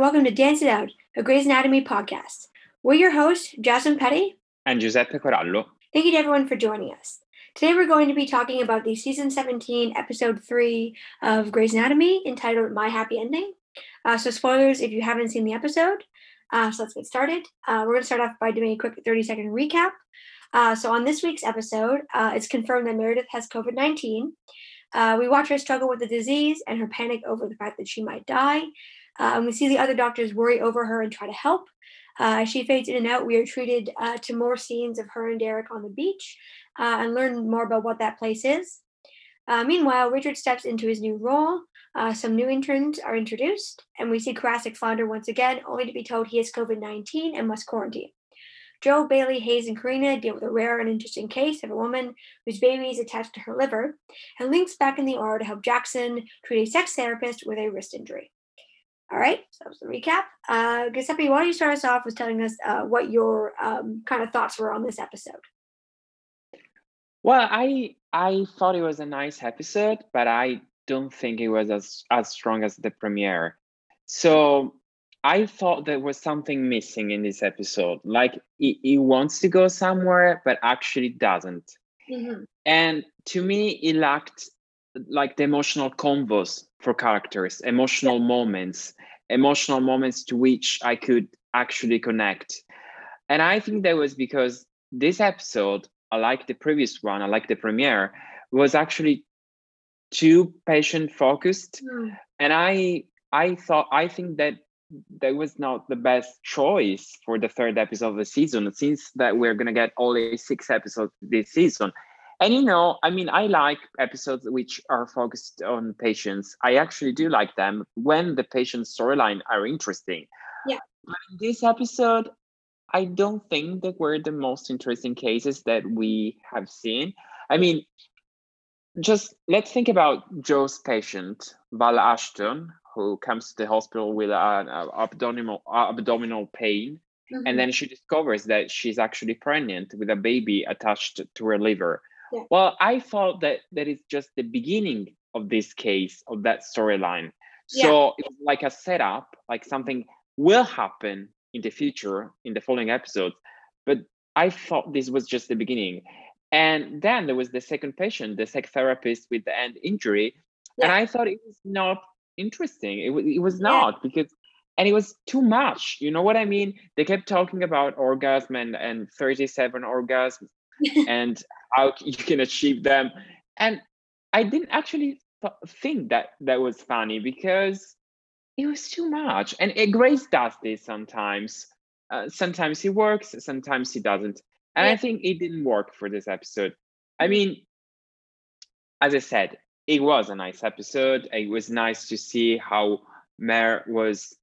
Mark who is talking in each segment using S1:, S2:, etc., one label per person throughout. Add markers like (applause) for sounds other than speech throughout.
S1: welcome to Dance It Out, a Grey's Anatomy podcast. We're your hosts, Jasmine Petty
S2: and Giuseppe Corallo.
S1: Thank you to everyone for joining us. Today we're going to be talking about the season 17, episode 3 of Grey's Anatomy entitled My Happy Ending. Uh, so, spoilers if you haven't seen the episode. Uh, so, let's get started. Uh, we're going to start off by doing a quick 30 second recap. Uh, so, on this week's episode, uh, it's confirmed that Meredith has COVID 19. Uh, we watch her struggle with the disease and her panic over the fact that she might die. Uh, we see the other doctors worry over her and try to help. Uh, she fades in and out, we are treated uh, to more scenes of her and Derek on the beach uh, and learn more about what that place is. Uh, meanwhile, Richard steps into his new role. Some new interns are introduced, and we see Koracick flounder once again, only to be told he has COVID 19 and must quarantine. Jo, Bailey, Hayes, and Carina deal with a rare and interesting case of a woman whose baby is attached to her liver, and Link's back in the OR to help Jackson treat a sex therapist with a wrist injury. All right, so that was the recap. Uh, Giuseppe, why don't you start us off with telling us uh, what your um, kind of thoughts were on this episode?
S2: Well, I I thought it was a nice episode, but I don't think it was as as strong as the premiere. So I thought there was something missing in this episode. Like it, it wants to go somewhere, but actually doesn't. Mm-hmm. And to me, it lacked like the emotional convos for characters, emotional yeah. moments, emotional moments to which I could actually connect. And I think that was because this episode, like the previous one, like the premiere, was actually too patient focused. Mm. And I I thought I think that that was not the best choice for the third episode of the season, since that we're gonna get only six episodes this season. And you know, I mean, I like episodes which are focused on patients. I actually do like them when the patient storyline are interesting.
S1: Yeah.
S2: But in this episode, I don't think that were the most interesting cases that we have seen. I mean, just let's think about Jo's patient, Val Ashton, who comes to the hospital with an abdominal abdominal pain, mm-hmm. and then she discovers that she's actually pregnant with a baby attached to her liver. Yeah. Well, I thought that that is just the beginning of this case of that storyline. So yeah. it's like a setup, like something will happen in the future in the following episodes. But I thought this was just the beginning. And then there was the second patient, the sex therapist with the end injury. Yeah. And I thought it was not interesting. It, it was not because, and it was too much. You know what I mean? They kept talking about orgasm and, and 37 orgasms and how you can achieve them. And I didn't actually th- think that that was funny because it was too much. And uh, Grey's does this sometimes. Uh, sometimes he works, sometimes he doesn't. And yeah. I think it didn't work for this episode. I mean, as I said, it was a nice episode. It was nice to see how Mare was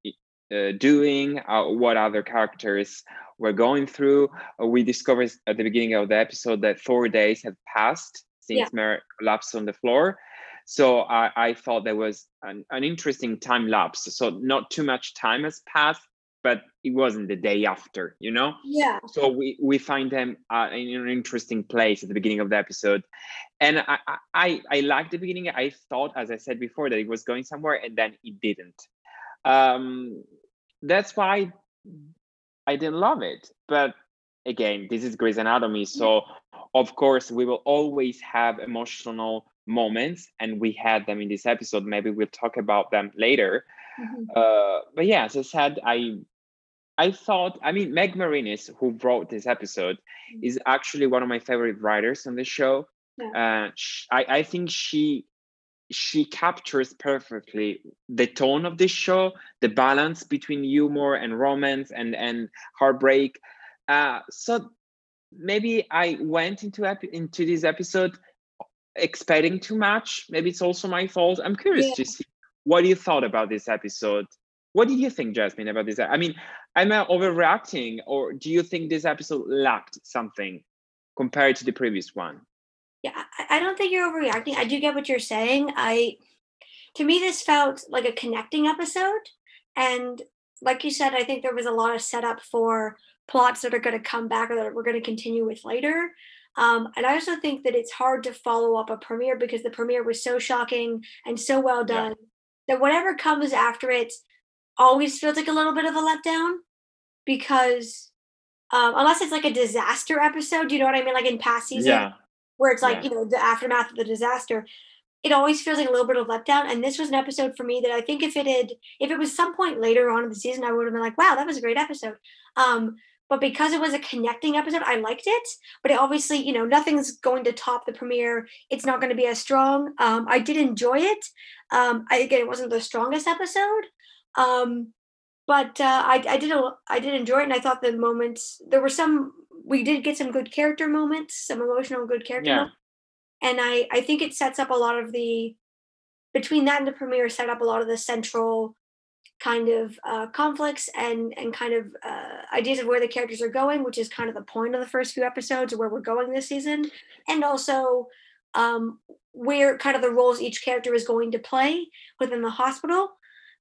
S2: uh, doing, uh, what other characters were going through. Uh, we discovered at the beginning of the episode that four days had passed since yeah. Collapsed on the floor. So I, I thought there was an, an interesting time lapse. So not too much time has passed, but it wasn't the day after, you know?
S1: Yeah.
S2: So we, we find them uh, in an interesting place at the beginning of the episode. And I, I, I liked the beginning. I thought, as I said before, that it was going somewhere and then it didn't. Um, that's why I didn't love it. But again, this is Grey's Anatomy, so of course we will always have emotional moments, and we had them in this episode. Maybe we'll talk about them later. Mm-hmm. Uh, but yeah, as I said, I I thought, I mean, Meg Marinis, who wrote this episode, mm-hmm. is actually one of my favorite writers on the show. Yeah. Uh, I, I think she she captures perfectly the tone of this show, the balance between humor and romance and and heartbreak. Uh, so maybe I went into epi- into this episode expecting too much. Maybe it's also my fault. I'm curious yeah. to see what you thought about this episode. What did you think, Jasmine, about this? I mean, am I overreacting, or do you think this episode lacked something compared to the previous one?
S1: Yeah, I, I don't think you're overreacting. I do get what you're saying. I, to me, this felt like a connecting episode, and like you said, I think there was a lot of setup for plots that are going to come back or that we're going to continue with later. Um, and I also think that it's hard to follow up a premiere because the premiere was so shocking and so well done yeah. that whatever comes after it, always feels like a little bit of a letdown because um, unless it's like a disaster episode, you know what I mean? Like in past seasons,
S2: Yeah.
S1: Where it's like
S2: Yeah.
S1: you know the aftermath of the disaster it always feels like a little bit of letdown and this was an episode for me that i think if it had if it was some point later on in the season i would have been like wow that was a great episode. Um but because it was a connecting episode i liked it but it obviously you know nothing's going to top the premiere. It's not going to be as strong. Um i did enjoy it. Um I, again it wasn't the strongest episode. Um but uh, I, I did a, I did enjoy it, and I thought the moments there were some we did get some good character moments, some emotional good character
S2: Yeah.
S1: moments, and I I think it sets up a lot of the between that and the premiere set up a lot of the central kind of uh, conflicts and and kind of uh, ideas of where the characters are going, which is kind of the point of the first few episodes of where we're going this season, and also um, where kind of the roles each character is going to play within the hospital.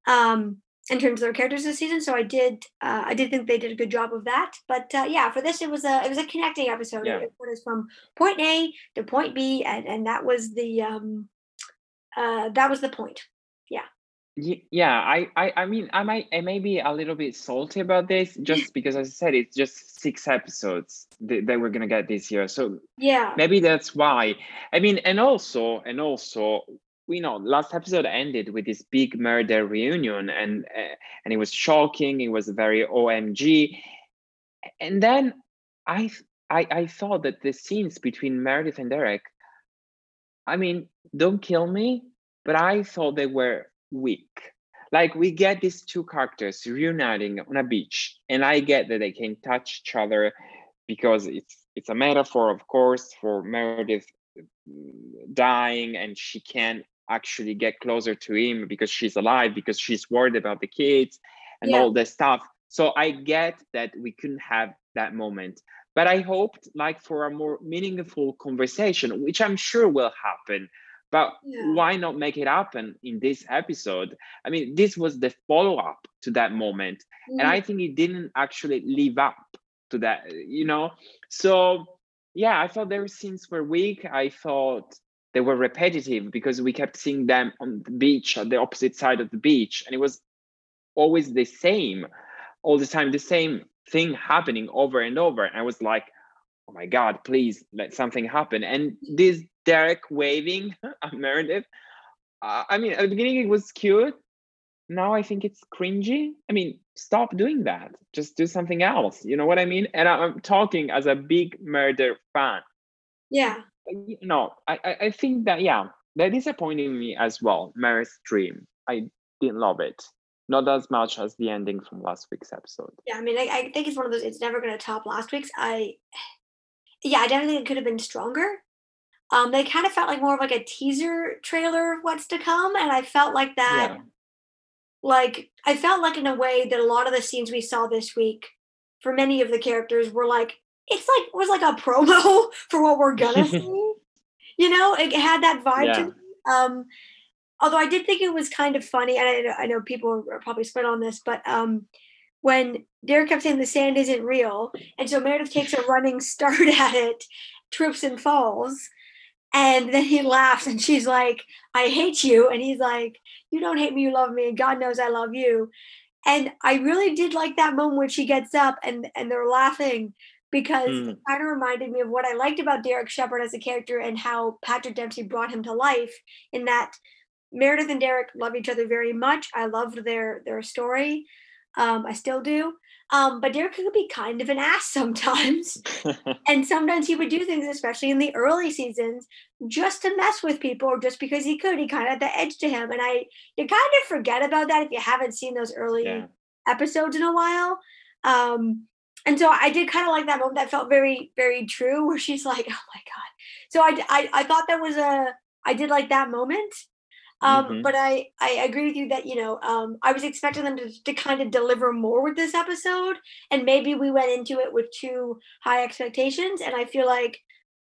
S1: Um, in terms of their characters this season. So I did uh, I did think they did a good job of that. But uh, yeah, for this it was a it was a connecting episode.
S2: Yeah.
S1: It put us from point A to point B, and and that was the um uh that was the point.
S2: Yeah. Yeah, I, I, I mean, I might, I may be a little bit salty about this, (laughs) just because, as I said, it's just six episodes that, that we're gonna get this year. So
S1: Yeah.
S2: maybe that's why. I mean, and also, and also, we know last episode ended with this big MerDer reunion, and uh, and it was shocking. It was very OMG, and then I, I, I thought that the scenes between Meredith and Derek. I mean, don't kill me, but I thought they were weak. Like we get these two characters reuniting on a beach, and I get that they can touch each other because it's it's a metaphor, of course, for Meredith dying, and she can't actually get closer to him because she's alive, because she's worried about the kids and
S1: Yeah.
S2: all this stuff. So I get that we couldn't have that moment, but I hoped like for a more meaningful conversation, which I'm sure will happen. But
S1: Yeah.
S2: why not make it happen in this episode? I mean, this was the follow up to that moment and
S1: Mhm.
S2: i think it didn't actually live up to that you know so yeah i thought their scenes were weak i thought they were repetitive because we kept seeing them on the beach on the opposite side of the beach and it was always the same all the time the same thing happening over and over and i was like oh my god please let something happen and this derek waving (laughs) at meredith uh, i mean at the beginning it was cute now I think it's cringy. I mean, stop doing that. Just do something else. You know what I mean? And I'm talking as a big MerDer fan.
S1: yeah.
S2: You know, I, I, I think that, yeah, that disappointed me as well. Mary's dream. I didn't love it. Not as much as the ending from last week's episode.
S1: Yeah, I mean, I, I think it's one of those. It's never going to top last week's. I, yeah, I definitely think it could have been stronger. Um, they kind of felt like more of like a teaser trailer of what's to come, and I felt like that.
S2: Yeah.
S1: Like I felt like in a way that a lot of the scenes we saw this week, for many of the characters, were like it's like was like a (laughs) promo for what we're gonna (laughs) see. You know, it had that vibe to
S2: Yeah.
S1: me. Um, although I did think it was kind of funny, and I, know- I know people are probably split on this, but um, when Derek kept saying the sand isn't real, and so Meredith takes a running (laughs) start at it, trips and falls, and then he laughs, and she's like, "I hate you," and he's like, "You don't hate me, you love me, and God knows I love you." And I really did like that moment when she gets up and and they're laughing because it kind of reminded me of what I liked about Derek Shepherd as a character and how Patrick Dempsey brought him to life in that Meredith and Derek love each other very much. I loved their their story. Um, I still do. Um, but Derek could be kind of an ass (laughs) sometimes. (laughs) and sometimes he would do things, especially in the early seasons, just to mess with people or just because he could. He kind of had the edge to him. And I you kind of forget about that if you haven't seen those early
S2: yeah.
S1: episodes in a while. Um, and so I did kind of like that moment that felt very, very true where she's like, oh my God. So I, I, I thought that was a, I did like that moment. Um,
S2: Mhm.
S1: but I, I agree with you that, you know, um, I was expecting them to, to kind of deliver more with this episode and maybe we went into it with too high expectations. And I feel like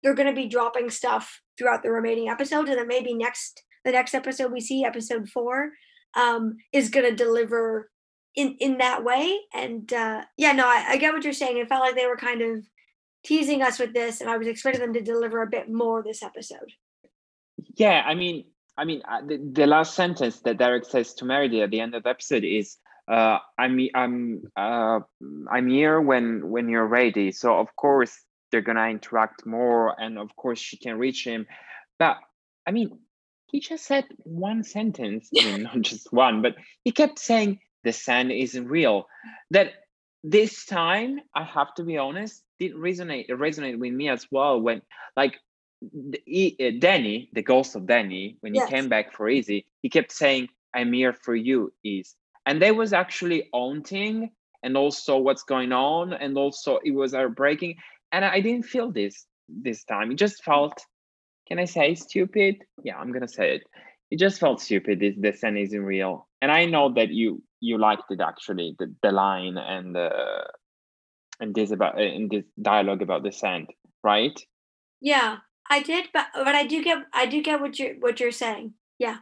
S1: they're going to be dropping stuff throughout the remaining episodes and then maybe next, the next episode we see episode four, um, is going to deliver in in that way and uh yeah no I, I get what you're saying it felt like they were kind of teasing us with this and i was expecting them to deliver a bit more this episode
S2: Yeah, I mean, I mean, uh, the, the last sentence that Derek says to Meredith at the end of the episode is, uh, I'm I'm uh, I'm here when when you're ready. So of course they're gonna interact more, and of course she can reach him. But I mean, he just said one sentence, I mean, (laughs) not just one, but he kept saying the sand isn't real. That this time, I have to be honest, did resonate resonate with me as well when like uh, Denny, the ghost of Denny, when yes. he came back for Izzie, he kept saying, "I'm here for you, Is," and they was actually haunting, and also what's going on, and also it was breaking, and I didn't feel this this time. It just felt, can I say stupid? Yeah, I'm gonna say it. It just felt stupid. This the scene isn't real, and I know that you you liked it actually, the, the line and the and this about in this dialogue about the sand, right?
S1: Yeah, I did, but but I do get I do get what you're what you're saying. Yeah,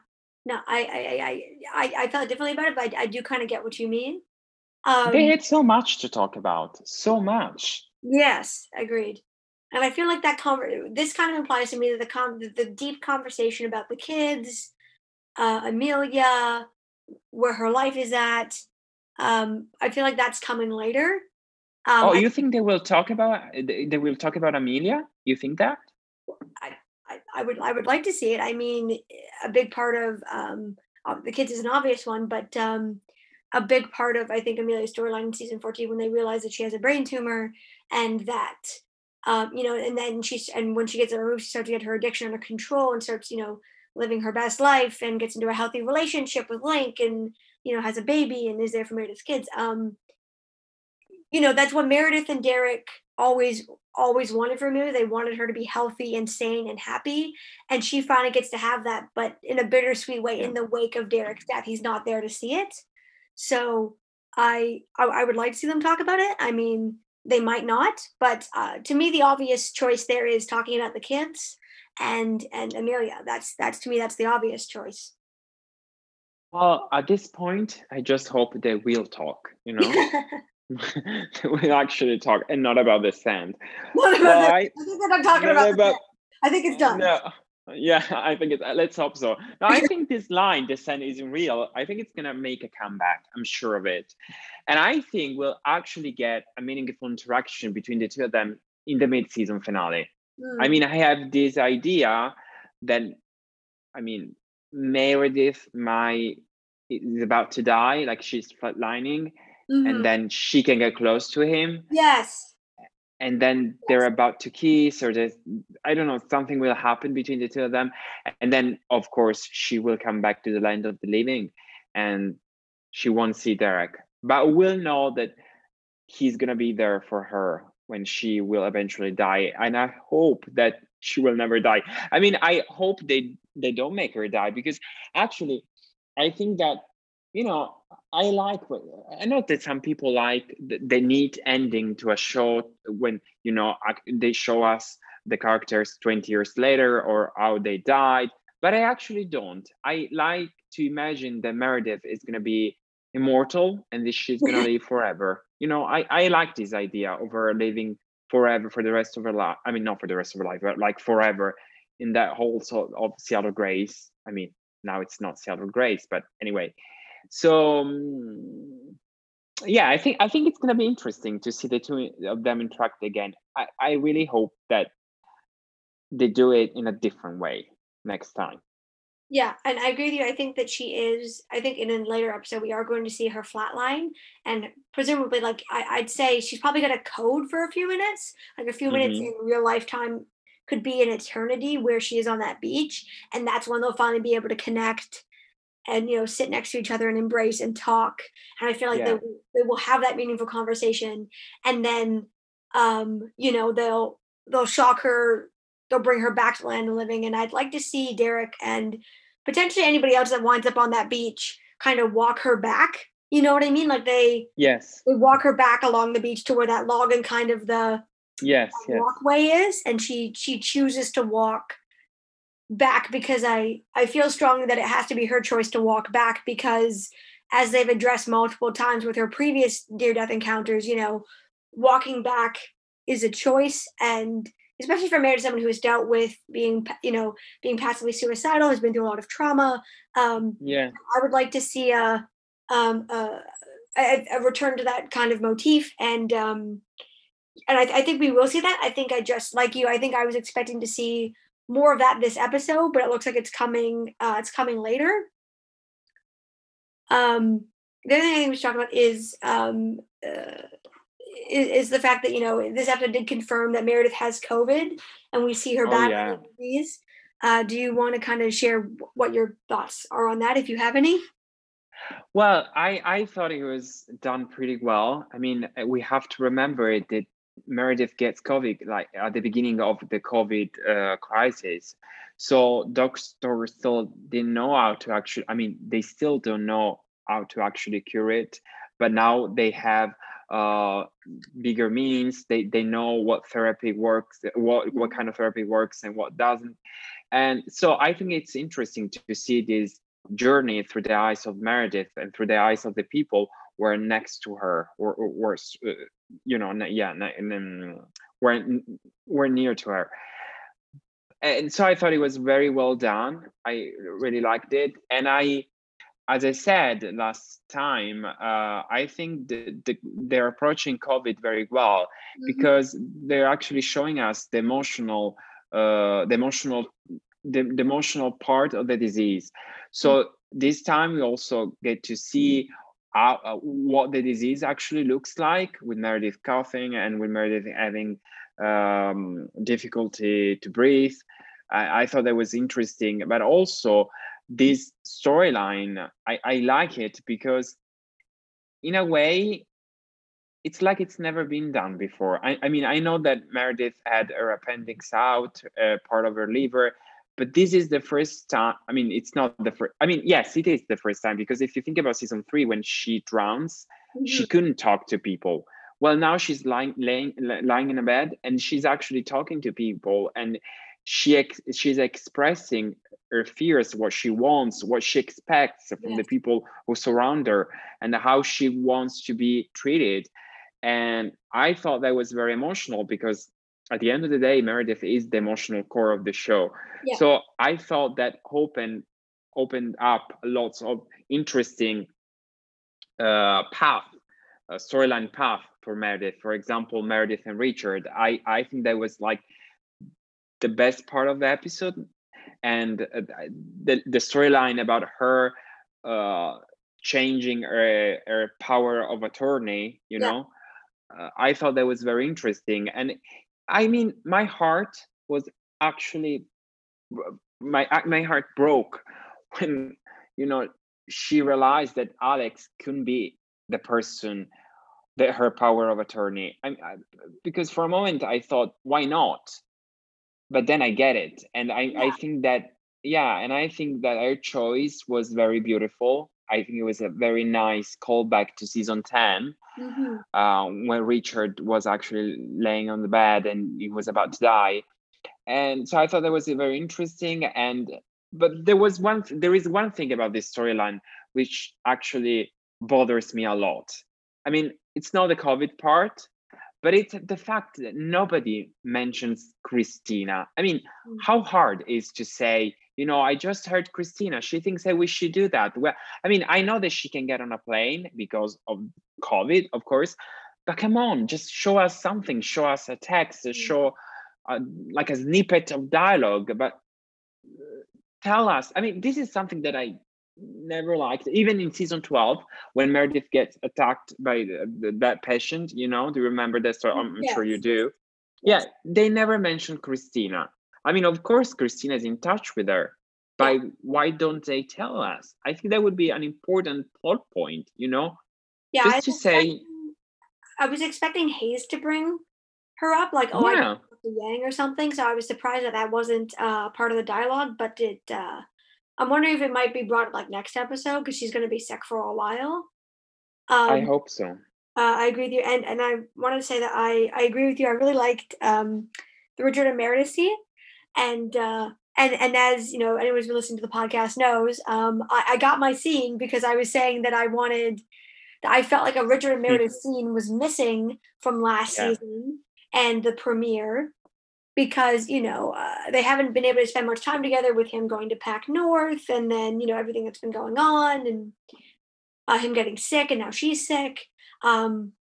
S1: no, I I I I, I felt differently about it, but I, I do kind of get what you mean.
S2: Um, they had so much to talk about, so much.
S1: Yes, agreed. And I feel like that conver- this kind of implies to me that the con- the deep conversation about the kids, uh, Amelia, where her life is at. Um, I feel like that's coming later.
S2: Um, oh, you I, think they will talk about they will talk about Amelia? You think that?
S1: I, I, I would I would like to see it. I mean, a big part of um, the kids is an obvious one, but um, a big part of I think Amelia's storyline in season 14 when they realize that she has a brain tumor and that um, you know, and then she's and when she gets removed, she starts to get her addiction under control and starts, you know, living her best life and gets into a healthy relationship with Link and you know has a baby and is there for Meredith's kids. Um, you know that's what Meredith and Derek always always wanted from her. They wanted her to be healthy and sane and happy, and she finally gets to have that, but in a bittersweet way. In the wake of Derek's death, he's not there to see it. So I I, I would like to see them talk about it. I mean, they might not, but uh, to me, the obvious choice there is talking about the kids and and Amelia. That's that's to me that's the obvious choice.
S2: Well, at this point, I just hope they will talk. You know, (laughs) (laughs) we'll actually talk, and not about the sand. (laughs)
S1: What about well, I, think they're not talking about. about I think it's done.
S2: No, yeah, I think it's. Uh, let's hope so. No, I think this line, the sand isn't real. I think it's gonna make a comeback. I'm sure of it, and I think we'll actually get a meaningful interaction between the two of them in the mid-season finale. Mm. I mean, I have this idea that, I mean, Meredith my is about to die, like she's flatlining, mm-hmm. and then she can get close to him.
S1: Yes.
S2: And then they're about to kiss, or there's, I don't know, something will happen between the two of them. And then, of course, she will come back to the land of the living and she won't see Derek. But we'll know that he's going to be there for her when she will eventually die and i hope that she will never die. I mean i hope they they don't make her die because actually i think that you know i like i know that some people like the, the neat ending to a show when you know they show us the characters 20 years later or how they died but i actually don't. I like to imagine that meredith is going to be immortal and this she's going (laughs) to live forever you know, I, I like this idea of her living forever for the rest of her life. I mean, not for the rest of her life, but like forever in that whole sort of Seattle Grace. I mean, now it's not Seattle Grace, but anyway. So um, yeah, I think I think it's gonna be interesting to see the two of them interact again. I, I really hope that they do it in a different way next time.
S1: Yeah, and I agree with you. I think that she is. I think in a later episode we are going to see her flatline, and presumably, like I, would say, she's probably going to code for a few minutes, like a few mm-hmm. minutes in real lifetime could be an eternity where she is on that beach, and that's when they'll finally be able to connect and you know sit next to each other and embrace and talk. And I feel like yeah. they they will have that meaningful conversation, and then um, you know they'll they'll shock her they'll bring her back to land of living and i'd like to see derek and potentially anybody else that winds up on that beach kind of walk her back. You know what I mean? Like they
S2: yes
S1: they walk her back along the beach to where that log and kind of the
S2: yes, yes.
S1: walkway is, and she she chooses to walk back because I I feel strongly that it has to be her choice to walk back because as they've addressed multiple times with her previous near death encounters, you know, walking back is a choice and especially for married to someone who has dealt with being, you know, being passively suicidal, has been through a lot of trauma. Um,
S2: yeah,
S1: I would like to see a, um, a a, a return to that kind of motif and um and I, I think we will see that i think i just like you i think i was expecting to see more of that this episode but it looks like it's coming uh it's coming later um the other thing i think we should talk about is um uh, is, is the fact that you know this episode did confirm that meredith has covid and we see her
S2: Oh,
S1: back
S2: yeah.
S1: the disease uh, do you want to kind of share what your thoughts are on that if you have any
S2: Well, I I thought it was done pretty well. I mean, uh, we have to remember it that Meredith gets COVID like at the beginning of the COVID uh, crisis. So doctors still didn't know how to actually. I mean, they still don't know how to actually cure it, but now they have uh bigger means they they know what therapy works what what kind of therapy works and what doesn't and so i think it's interesting to, to see this journey through the eyes of Meredith and through the eyes of the people who are next to her or, or, or you know, yeah, and then were were near to her. And so I thought it was very well done. I really liked it, and I, as I said last time, uh, I think the, the, they're approaching COVID very well because they're actually showing us the emotional, uh, the emotional, the, the emotional part of the disease. So this time we also get to see uh, what the disease actually looks like with Meredith coughing and with Meredith having um, difficulty to breathe. I, I thought that was interesting, but also this storyline, I, I like it because in a way, it's like it's never been done before. I, I mean, I know that Meredith had her appendix out, uh, part of her liver, but this is the first time. I mean, it's not the first. I mean, yes, it is the first time because if you think about season three, when she drowns, she couldn't talk to people. Well, now she's lying, laying, lying in a bed, and she's actually talking to people, and she ex- she's expressing her fears, what she wants, what she expects from the people who surround her, and how she wants to be treated. And I thought that was very emotional because at the end of the day, Meredith is the emotional core of the show.
S1: Yeah.
S2: So I thought that opened opened up lots of interesting uh, path, uh, storyline path for Meredith. For example, Meredith and Richard. I I think that was like the best part of the episode, and uh, the the storyline about her uh, changing her, her power of attorney. You
S1: Yeah.
S2: know, uh, I thought that was very interesting, and I mean, my heart was actually my my heart broke (laughs) when you know she realized that Alex couldn't be the person that her power of attorney. I, I because for a moment I thought why not, but then I get it, and I I think that yeah, and I think that her choice was very beautiful. I think it was a very nice callback to season ten
S1: Mhm.
S2: uh, when Richard was actually laying on the bed and he was about to die. And so I thought that was a very interesting and but there was one th- there is one thing about this storyline which actually bothers me a lot. I mean, it's not the COVID part, but it's the fact that nobody mentions Cristina. I mean,
S1: Mm.
S2: how hard is to say, you know, I just heard Cristina. She thinks that we should do that. Well, I mean, I know that she can get on a plane because of COVID, of course, but come on, just show us something. Show us a text.
S1: Mm.
S2: Show uh, like a snippet of dialogue. But uh, tell us. I mean, this is something that I never liked. Even in season twelve, when Meredith gets attacked by the, the, that patient, you know, do you remember that story? I'm, I'm sure you do.
S1: Yes.
S2: Yeah, they never mentioned Cristina. I mean, of course, cristina is in touch with her. By why don't they tell us? I think that would be an important plot point, you know?
S1: Yeah,
S2: Just
S1: I
S2: to say-
S1: I was expecting Hayes to bring her up, like, oh, I
S2: yeah.
S1: to Yang or something. So I was surprised that that wasn't uh, part of the dialogue. But it, uh, I'm wondering if it might be brought up like next episode because she's going to be sick for a while. Um,
S2: I hope so.
S1: uh, I agree with you, and and I wanted to say that I I agree with you. I really liked um, the Richard and Meredith scene, and uh, and and as you know, anyone who's been listening to the podcast knows, um, I, I got my scene because I was saying that I wanted, that I felt like a Richard and Meredith scene was missing from last
S2: Yeah.
S1: season and the premiere. Because you know uh, they haven't been able to spend much time together with him going to Pac North, and then you know everything that's been going on, and uh, him getting sick and now she's sick. Um,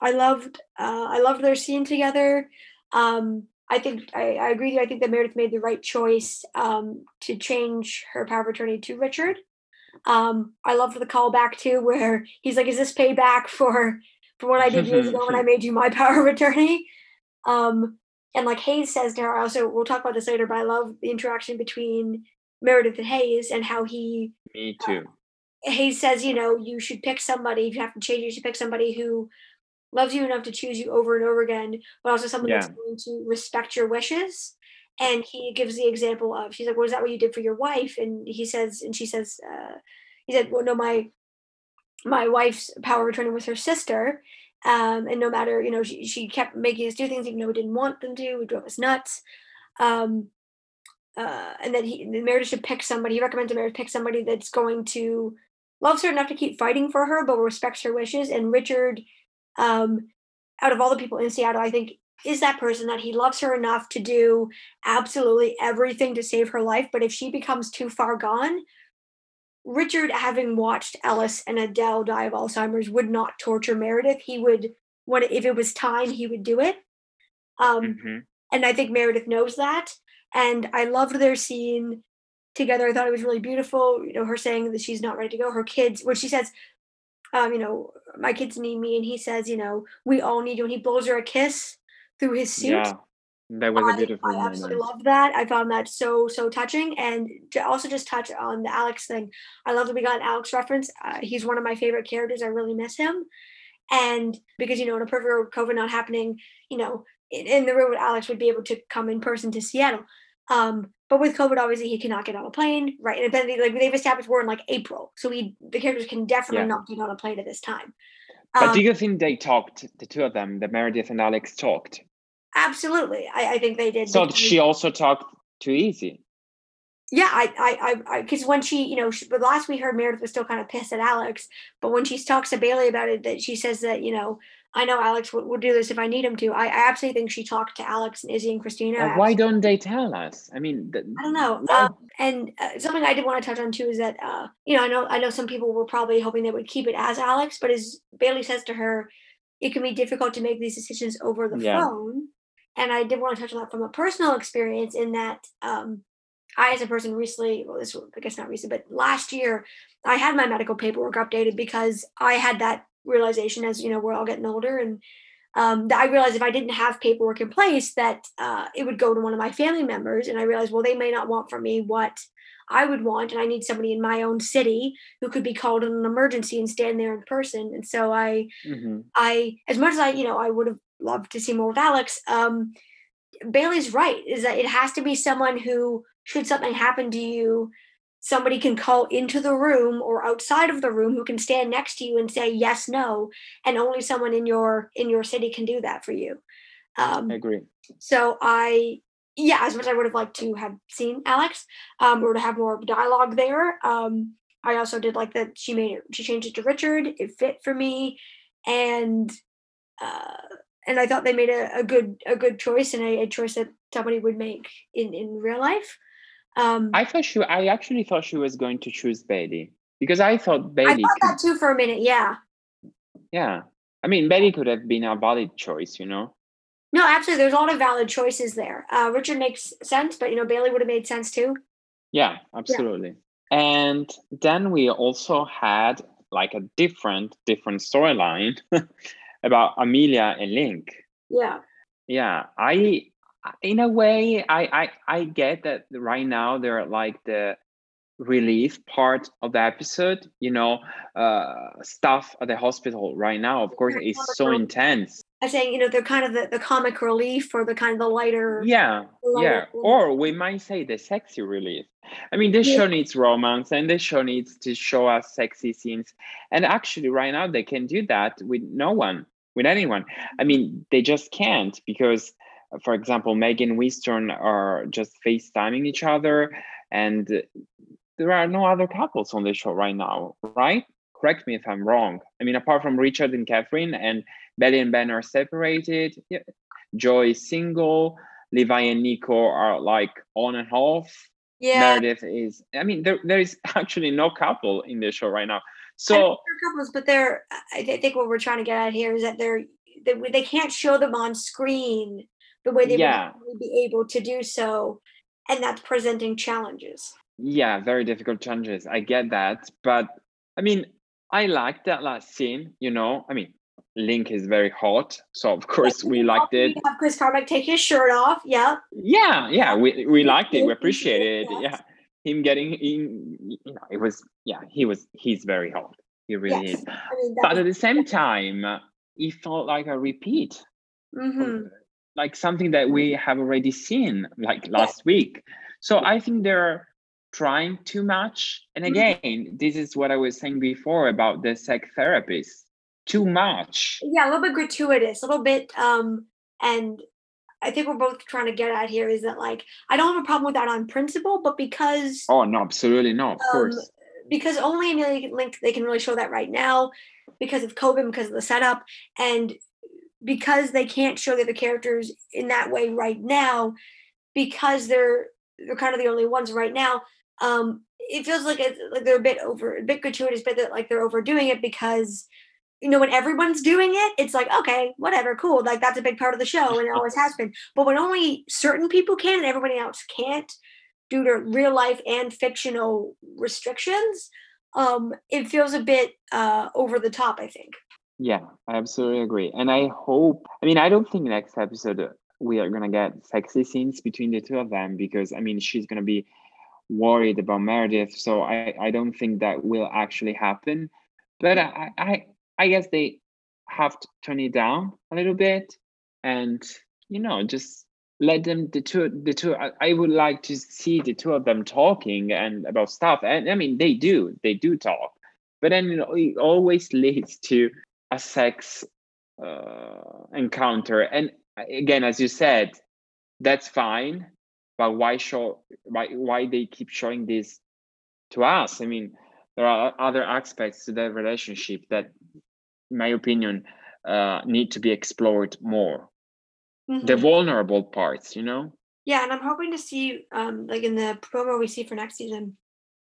S1: I loved uh, I loved their scene together. Um, I think I, I agree. With you. I think that Meredith made the right choice um, to change her power of attorney to Richard. Um, I loved the callback too, (laughs) where he's like, "Is this payback for for what I did years (laughs) ago when I made you my power of attorney?" Um, and like Hayes says to her, also we'll talk about this later, but I love the interaction between Meredith and Hayes and how he.
S2: Me too.
S1: Uh, Hayes says, you know, you should pick somebody. If you have to change, you should pick somebody who loves you enough to choose you over and over again, but also someone yeah. that's going to respect your wishes. And he gives the example of, she's like, "Was well, that what you did for your wife?" And he says, and she says, uh, he said, "Well, no, my my wife's power of attorney was her sister, um, and no matter, you know, she, she kept making us do things even though we didn't want them to. We drove us nuts." Um, uh, and that he, Meredith should pick somebody. He recommends Meredith pick somebody that's going to loves her enough to keep fighting for her, but respects her wishes. And Richard um, out of all the people in Seattle, I think is that person that he loves her enough to do absolutely everything to save her life. But if she becomes too far gone, Richard, having watched Ellis and Adele die of Alzheimer's, would not torture Meredith. He would, when if it was time, he would do it. Um, mm-hmm. And I think Meredith knows that. And I loved their scene together. I thought it was really beautiful. You know, her saying that she's not ready to go. Her kids, when she says, um, you know, my kids need me, and he says, you know, we all need you, and he blows her a kiss through his suit. Yeah,
S2: that was a beautiful.
S1: I, I absolutely love that. I found that so so touching, and to also just touch on the Alex thing. I love that we got an Alex reference. Uh, he's one of my favorite characters. I really miss him, and because you know, in a perfect world, COVID not happening, you know, in, in the room, Alex would be able to come in person to Seattle. Um, but with COVID, obviously, he cannot get on a plane, right? And then they, like they've established we're in like April, so we the characters can definitely yeah. not get on a plane at this time.
S2: But um, do you think they talked, the two of them, the Meredith and Alex talked?
S1: Absolutely, I, I think they did.
S2: So she also talked too easy.
S1: Yeah, I, I, I, because when she, you know, she, but last we heard Meredith was still kind of pissed at Alex, but when she talks to Bailey about it, that she says that you know I know Alex would, would do this if I need him to. I, I absolutely think she talked to Alex and Izzie and Cristina.
S2: Well, why don't they tell us? I mean,
S1: the, I don't know. Uh, and uh, something I did want to touch on too is that uh, you know I know I know some people were probably hoping they would keep it as Alex, but as Bailey says to her, it can be difficult to make these decisions over the yeah. phone. And I did want to touch on that from a personal experience in that um, I, as a person, recently, well, this I guess not recent, but last year, I had my medical paperwork updated because I had that realization as you know we're all getting older and um, I realized if I didn't have paperwork in place that uh, it would go to one of my family members and I realized well they may not want from me what I would want and I need somebody in my own city who could be called in an emergency and stand there in person and so I mm-hmm. I as much as I you know I would have loved to see more with Alex um, Bailey's right is that it has to be someone who should something happen to you somebody can call into the room or outside of the room who can stand next to you and say yes no and only someone in your in your city can do that for you.
S2: Um, i agree.
S1: so i yeah as much as i would have liked to have seen alex um, or to have more dialogue there um, i also did like that she made it she changed it to richard it fit for me and uh, and i thought they made a, a good a good choice and a, a choice that somebody would make in in real life
S2: um, I thought she. I actually thought she was going to choose Bailey because I thought Bailey. I
S1: thought could, that too for a minute. Yeah.
S2: Yeah, I mean, Bailey could have been a valid choice, you know.
S1: No, absolutely. There's a lot of valid choices there. Uh, Richard makes sense, but you know, Bailey would have made sense too.
S2: Yeah, absolutely. Yeah. And then we also had like a different, different storyline (laughs) about Amelia and Link.
S1: Yeah.
S2: Yeah, I in a way I, I i get that right now they're like the relief part of the episode you know uh stuff at the hospital right now of course is so intense
S1: i say you know they're kind of the, the comic relief or the kind of the lighter
S2: yeah lighter yeah relief. or we might say the sexy relief i mean this yeah. show needs romance and this show needs to show us sexy scenes and actually right now they can do that with no one with anyone i mean they just can't because for example, Megan Weastern are just FaceTiming each other, and there are no other couples on the show right now, right? Correct me if I'm wrong. I mean, apart from Richard and Catherine, and Betty and Ben are separated. Yeah. Joy is single. Levi and Nico are like on and off. Yeah. Meredith is. I mean, there there is actually no couple in the show right now. So
S1: couples, but they're. I think what we're trying to get at here is that they're they, they can't show them on screen the way they
S2: Yeah.
S1: would be able to do so, and that's presenting challenges.
S2: yeah, very difficult challenges. I get that, but I mean, I like that last scene. You know, I mean, Link is very hot, so of course we liked it.
S1: We have Chris Carmack take his shirt off. Yeah.
S2: Yeah, yeah, we we liked it. We appreciated it. Yeah, him getting in. You know, it was yeah. He was he's very hot. He really
S1: Yes.
S2: is.
S1: I mean,
S2: But at the same time, it felt like a repeat.
S1: hmm
S2: like something that we have already seen like last week so i think they're trying too much and
S1: Mhm.
S2: again this is what i was saying before about the psych therapist too much
S1: Yeah, a little bit gratuitous, a little bit. Um, and I think we're both trying to get at here is that like I don't have a problem with that on principle, but because
S2: oh no absolutely not, of
S1: Um,
S2: course
S1: because only Amelia Link they can really show that right now because of COVID, because of the setup, and because they can't show the other characters in that way right now, because they're they're kind of the only ones right now. Um, it feels like it's like they're a bit over, a bit gratuitous, but that like they're overdoing it because you know when everyone's doing it, it's like okay, whatever, cool, like that's a big part of the show and it always has been. But when only certain people can and everybody else can't, due to real life and fictional restrictions, um, it feels a bit uh, over the top. I think.
S2: yeah i absolutely agree and i hope i mean i don't think next episode we are gonna get sexy scenes between the two of them because i mean she's gonna be worried about meredith so i i don't think that will actually happen but i i i guess they have to turn it down a little bit and you know just let them the two the two I, I would like to see the two of them talking and about stuff. And i mean they do they do talk. But then you know, it always (laughs) leads to a sex uh, encounter. And uh, again as you said that's fine but why show why why they keep showing this to us? I mean there are other aspects to that relationship that my opinion uh, need to be explored more the
S1: Mhm.
S2: vulnerable parts you know
S1: Yeah, and I'm hoping to see, um, like in the promo we see for next season.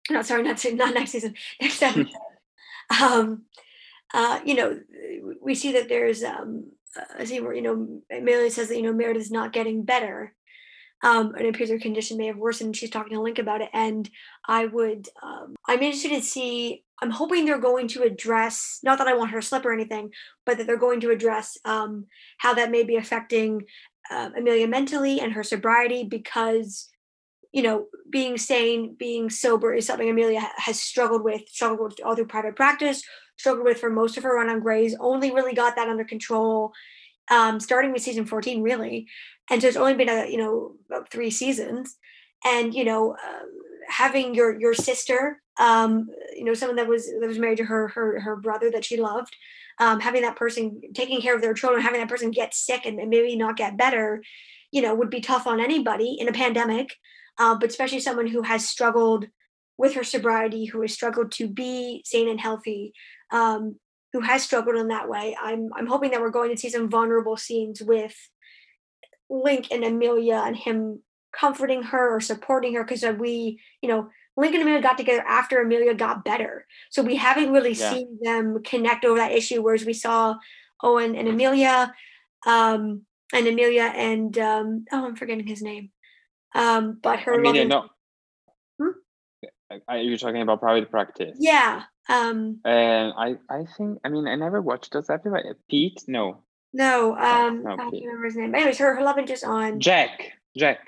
S1: No, sorry, not (laughs) not next season. (laughs) Next episode. (laughs) um, uh, you know, we see that there's um, a scene where you know Amelia says that you know Meredith's not getting better, um, and it appears her condition may have worsened. She's talking to Link about it, and I would, um, I'm interested to see. I'm hoping they're going to address, not that I want her to slip or anything, but that they're going to address um, how that may be affecting uh, Amelia mentally and her sobriety because you know being sane being sober is something Amelia has struggled with struggled with all through private practice struggled with for most of her run on Grey's only really got that under control um, starting with season 14 really. And so it's only been a you know about three seasons. And you know uh, having your your sister um, you know someone that was that was married to her her her brother that she loved um, having that person taking care of their children, having that person get sick and, and maybe not get better, you know, would be tough on anybody in a pandemic. Uh, but especially someone who has struggled with her sobriety, who has struggled to be sane and healthy, um, who has struggled in that way. I'm I'm hoping that we're going to see some vulnerable scenes with Link and Amelia and him comforting her or supporting her because we, you know, Link and Amelia got together after Amelia got better. So we haven't really
S2: Yeah.
S1: seen them connect over that issue, whereas we saw Owen and Amelia, um, and Amelia and um, oh, I'm forgetting his name. Um, but her
S2: i you
S1: loving-
S2: know
S1: Hmm?
S2: are you talking about private practice
S1: yeah. Um,
S2: and i i think i mean i never watched those episodes pete no
S1: no, um,
S2: no,
S1: I
S2: Pete.
S1: remember his name. But anyways, her her love interest on
S2: jack jack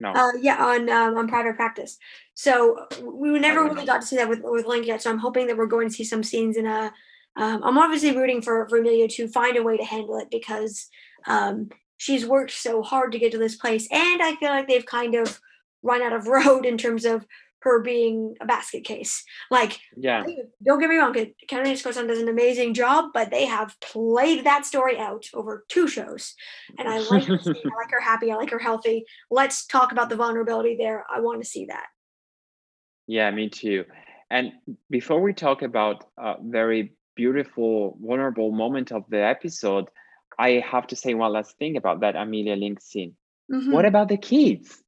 S2: no
S1: Uh, yeah, on um, on private practice. So we never really
S2: know.
S1: got to see that with with Link yet. So I'm hoping that we're going to see some scenes in a. Um, I'm obviously rooting for Vermilia to find a way to handle it because um, she's worked so hard to get to this place, and I feel like they've kind of run out of (laughs) road in terms of her being a basket case. Like,
S2: yeah
S1: don't get me wrong, Caterina Scorsone does an amazing job, but they have played that story out over two shows. And I like her. I (laughs) like her happy, I like her healthy. Let's talk about the vulnerability there. I want to see that.
S2: Yeah, me too. And before we talk about a very beautiful, vulnerable moment of the episode, I have to say one last thing about that Amelia Link scene.
S1: Mhm.
S2: What about the kids?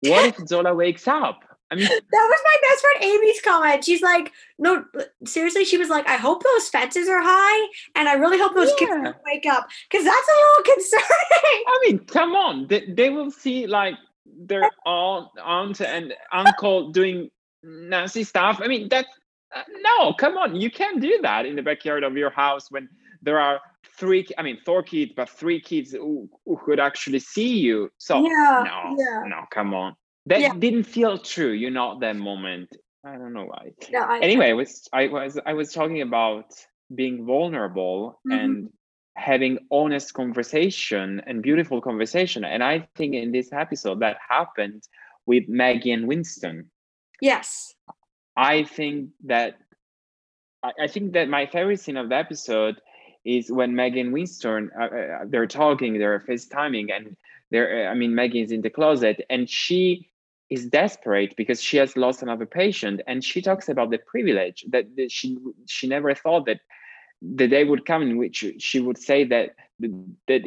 S2: What if Zola wakes up I mean, (laughs)
S1: that was my best friend Amy's comment. She's like, no, seriously, she was like, I hope those fences are high, and I really hope those kids
S2: Yeah.
S1: wake up because that's a little concerning.
S2: I mean, come on. They, they will see like their (laughs) aunt, aunt and uncle doing nasty stuff. I mean, that's uh, no, come on. You can't do that in the backyard of your house when there are three, I mean, four kids, but three kids who, who could actually see you. So,
S1: Yeah,
S2: no,
S1: yeah.
S2: no, come on. That
S1: Yeah.
S2: didn't feel true, you know, that moment. I don't know why.
S1: No, I,
S2: anyway, I was I was I was talking about being vulnerable
S1: Mhm.
S2: and having honest conversation and beautiful conversation. And I think in this episode that happened with Maggie and Winston.
S1: yes,
S2: I think that I, I think that my favorite scene of the episode is when Maggie and Winston uh, uh, they're talking, they're FaceTiming, and they're uh, I mean Maggie is in the closet and she is desperate because she has lost another patient, and she talks about the privilege that, that she she never thought that the day would come in which she would say that that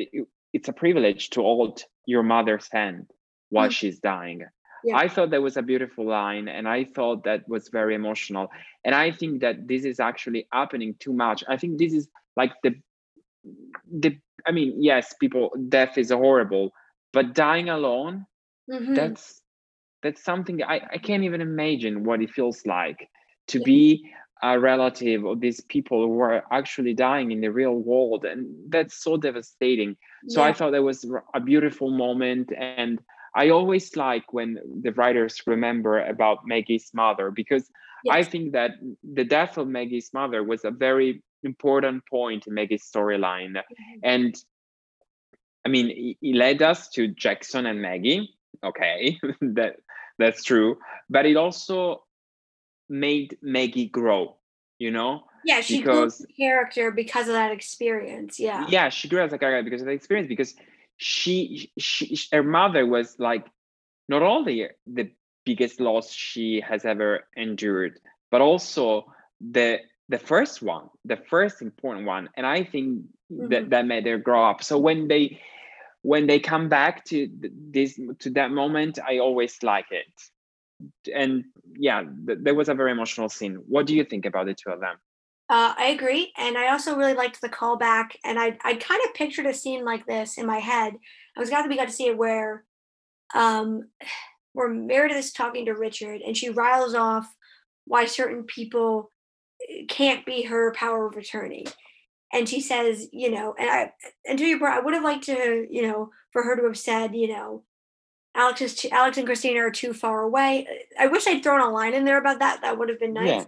S2: it's a privilege to hold your mother's hand while
S1: Mm.
S2: she's dying.
S1: Yeah.
S2: I thought that was a beautiful line, and I thought that was very emotional. And I think that this is actually happening too much. I think this is like the the. I mean, yes, people death is horrible, but dying alone
S1: Mhm.
S2: that's that's something I, I can't even imagine what it feels like to be a relative of these people who are actually dying in the real world and that's so devastating so i thought that was a beautiful moment and i always like when the writers remember about maggie's mother because i think that the death of maggie's mother was a very important point in maggie's storyline
S1: Mhm.
S2: and I mean, it led us to Jackson and Maggie. Okay, (laughs) that that's true. But it also made Maggie grow. You know,
S1: yeah, she grew
S2: because-
S1: as a character because of that experience. Yeah,
S2: yeah, she grew as a character because of the experience. Because she, she, her mother was like not only the biggest loss she has ever endured, but also the the first one, the first important one. And I think that
S1: Mhm.
S2: that made her grow up. So when they when they come back to this to that moment, I always like it. And yeah, th- there was a very emotional scene. What do you think about the two of them?
S1: Uh, I agree, and I also really liked the callback. And I I kind of pictured a scene like this in my head. I was glad that we got to see it where, um, where Meredith is talking to Richard, and she riles off why certain people eh, can't be her power of attorney. And she says, you know, and I and to your point, I would have liked to, you know, for her to have said, you know, Alex is too, Alex and Cristina are too far away. I wish I'd thrown a line in there about that. That would have been nice.
S2: Yeah.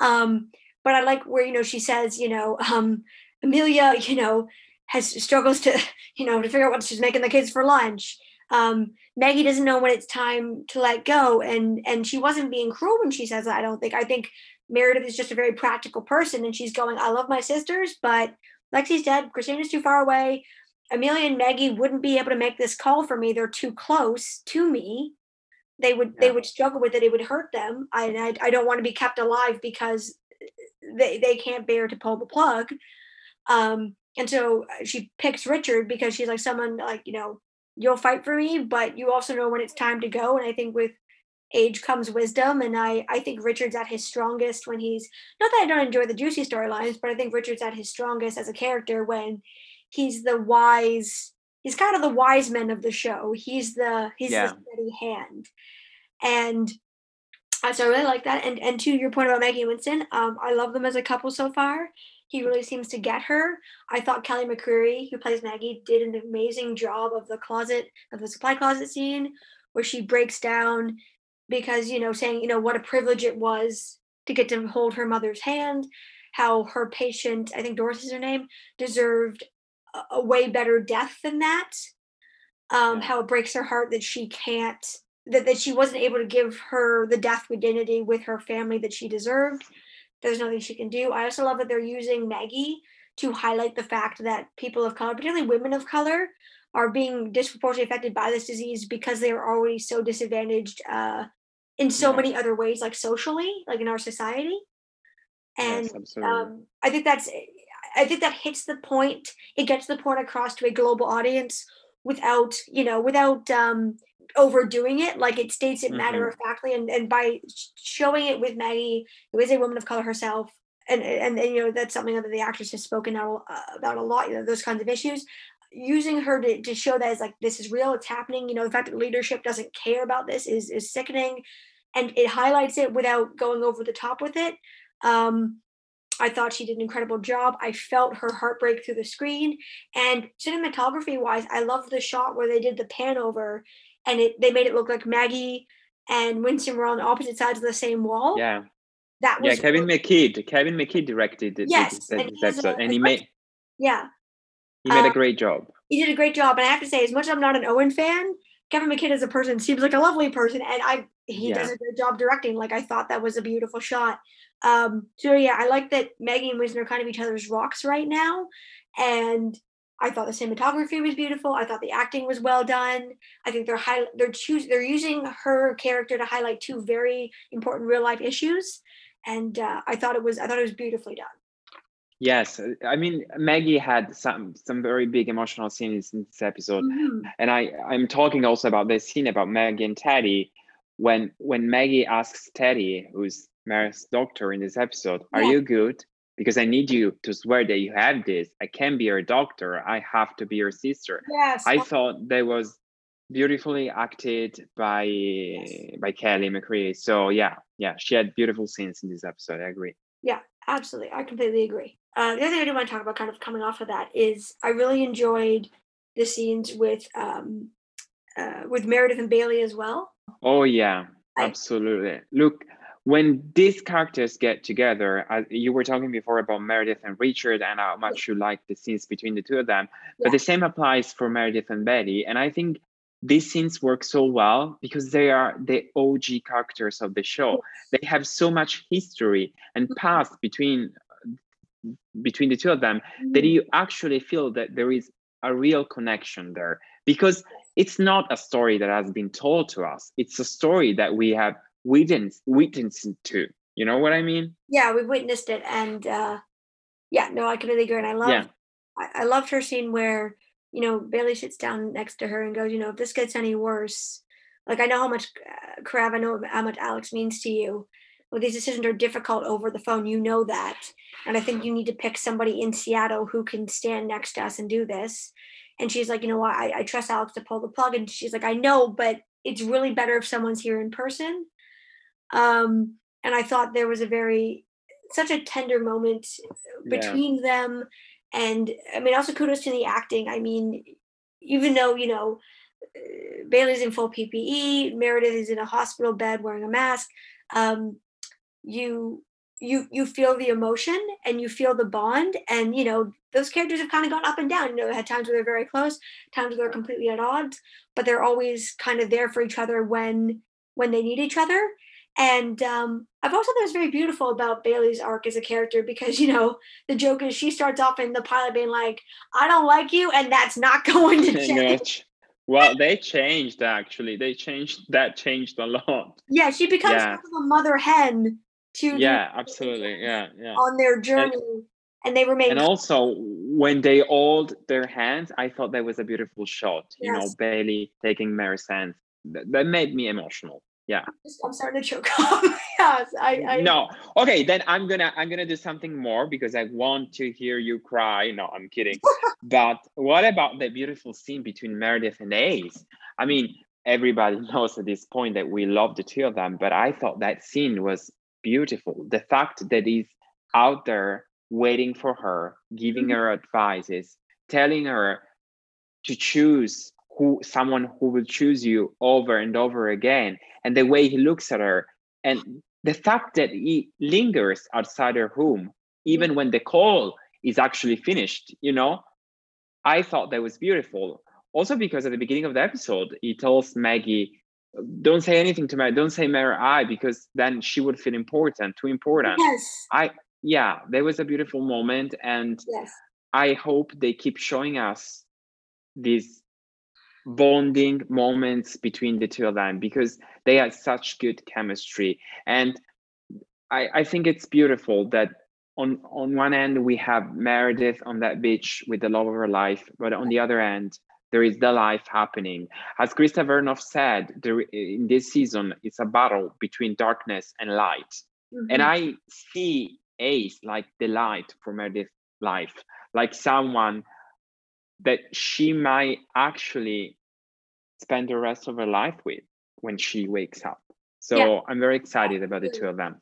S1: Um, but I like where you know she says, you know, um, Amelia, you know, has struggles to, (laughs) you know, to figure out what she's making the kids for lunch. Um, Maggie doesn't know when it's time to let go, and and she wasn't being cruel when she says that. I don't think. I think Meredith is just a very practical person, and she's going, I love my sisters, but Lexi's dead. Cristina's too far away. Amelia and Maggie wouldn't be able to make this call for me. They're too close to me. They would they would struggle with it. It would hurt them. I I, I don't want to be kept alive because they they can't bear to pull the plug. Um, and so uh, she picks Richard because she's like someone like you know you'll fight for me, but you also know when it's time to go. And I think with age comes wisdom, and I I think Richard's at his strongest when he's not that I don't enjoy the juicy storylines, but I think Richard's at his strongest as a character when he's the wise. He's kind of the wise man of the show. He's the he's
S2: Yeah.
S1: the steady hand, and uh, so I really like that. And and to your point about Maggie and Winston, um, I love them as a couple so far. He really seems to get her. I thought Kelly McCreary, who plays Maggie, did an amazing job of the closet of the supply closet scene, where she breaks down because you know saying you know what a privilege it was to get to hold her mother's hand, how her patient, I think Doris is her name, deserved a, a way better death than that. Um,
S2: Yeah.
S1: how it breaks her heart that she can't that, that she wasn't able to give her the death with dignity with her family that she deserved. There's nothing she can do. I also love that they're using Maggie to highlight the fact that people of color, particularly women of color, are being disproportionately affected by this disease because they are already so disadvantaged uh, in so
S2: Yeah.
S1: many other ways, like socially, like in our society. And
S2: yes,
S1: um, I think that's I think that hits the point. It gets the point across to a global audience without you know without um, overdoing it. Like it states it matter of factly, and and by showing it with Maggie, who is a woman of color herself, and and, and you know that's something that the actress has spoken out uh, about a lot. You know those kinds of issues. Using her to, to show that is like this is real, it's happening. You know the fact that leadership doesn't care about this is is sickening, and it highlights it without going over the top with it. Um, I thought she did an incredible job. I felt her heartbreak through the screen. And cinematography wise, I love the shot where they did the pan over and it they made it look like Maggie and Winston were on opposite sides of the same wall.
S2: Yeah.
S1: That
S2: was Yeah, Kevin McKidd. Kevin McKidd directed it.
S1: Yes.
S2: and, episode, and he made
S1: Yeah.
S2: He made uh, a great job.
S1: He did a great job. And I have to say, as much as I'm not an Owen fan, Kevin McKidd as a person seems like a lovely person. And I he yeah. does a good job directing. Like I thought that was a beautiful shot. Um, so yeah, I like that Maggie and Winston are kind of each other's rocks right now. And I thought the cinematography was beautiful. I thought the acting was well done. I think they're high, they're choose they're using her character to highlight two very important real life issues, and uh, I thought it was I thought it was beautifully done.
S2: Yes, I mean Maggie had some some very big emotional scenes in this episode, mm-hmm. and I I'm talking also about this scene about Maggie and Teddy when when Maggie asks Teddy, who's Mary's doctor in this episode, "Are you good?" Because I need you to swear that you have this. I can't be your doctor. I have to be your sister.
S1: Yes.
S2: I thought that was beautifully acted by yes. by Kelly McCrea. So yeah, yeah, she had beautiful scenes in this episode. I agree.
S1: Yeah, absolutely. I completely agree. Uh, the other thing I do want to talk about, kind of coming off of that, is I really enjoyed the scenes with um, uh, with Meredith and Bailey as well.
S2: Oh yeah, I, absolutely. Look, when these characters get together, uh, you were talking before about Meredith and Richard and how much you like the scenes between the two of them, yeah. but the same applies for Meredith and Bailey. And I think these scenes work so well because they are the OG characters of the show. They have so much history and mm-hmm. past between between the two of them mm-hmm. that you actually feel that there is a real connection there because it's not a story that has been told to us. It's a story that we have witnessed witnessed to. You know what I mean?
S1: Yeah, we witnessed it, and uh, yeah, no, I completely agree. And I love, yeah. I, I loved her scene where you know Bailey sits down next to her and goes, you know, if this gets any worse, like I know how much uh, Krav, I know how much Alex means to you. Well, these decisions are difficult over the phone. You know that, and I think you need to pick somebody in Seattle who can stand next to us and do this. And she's like, you know what? I, I trust Alex to pull the plug. And she's like, I know, but it's really better if someone's here in person. Um, and I thought there was a very such a tender moment between yeah. them. And I mean, also kudos to the acting. I mean, even though you know uh, Bailey's in full PPE, Meredith is in a hospital bed wearing a mask. Um, you you you feel the emotion and you feel the bond and you know those characters have kind of gone up and down you know had times where they're very close times where they're completely at odds but they're always kind of there for each other when when they need each other and um, I've also thought it was very beautiful about Bailey's arc as a character because you know the joke is she starts off in the pilot being like, "I don't like you," and that's not (laughs) going to change.
S2: well, they changed actually. They changed that changed a lot.
S1: Yeah, she becomes yeah. a mother hen to
S2: yeah, (laughs) absolutely, yeah, yeah.
S1: On their journey, and, and they remain.
S2: And also, when they hold their hands, I thought that was a beautiful shot. Yes. You know, Bailey taking Mary's hands. That, that made me emotional yeah.
S1: I'm starting to choke (laughs) up yes I, I
S2: no. Okay then i'm gonna i'm gonna do something more because i want to hear you cry. No i'm kidding. (laughs) But what about the beautiful scene between meredith and ace? I mean everybody (laughs) knows at this point that we love the two of them but i thought that scene was beautiful. The fact that he's out there waiting for her giving mm-hmm. her advices telling her to choose who someone who will choose you over and over again and the way he looks at her and the fact that he lingers outside her home even when the call is actually finished you know? I thought that was beautiful. Also because at the beginning of the episode he tells maggie don't say anything to me don't say mary i because then she would feel important too important.
S1: Yes.
S2: I yeah there was a beautiful moment and
S1: yes.
S2: I hope they keep showing us these bonding moments between the two of them because they had such good chemistry and I, I think it's beautiful that on on one end we have meredith on that beach with the love of her life but on the other end there is the life happening. As Krista Vernoff said, there, in this season, it's a battle between darkness and light. Mm-hmm. And I see Ace like the light for Meredith's life, like someone that she might actually spend the rest of her life with when she wakes up. So yeah. I'm very excited about the two of them.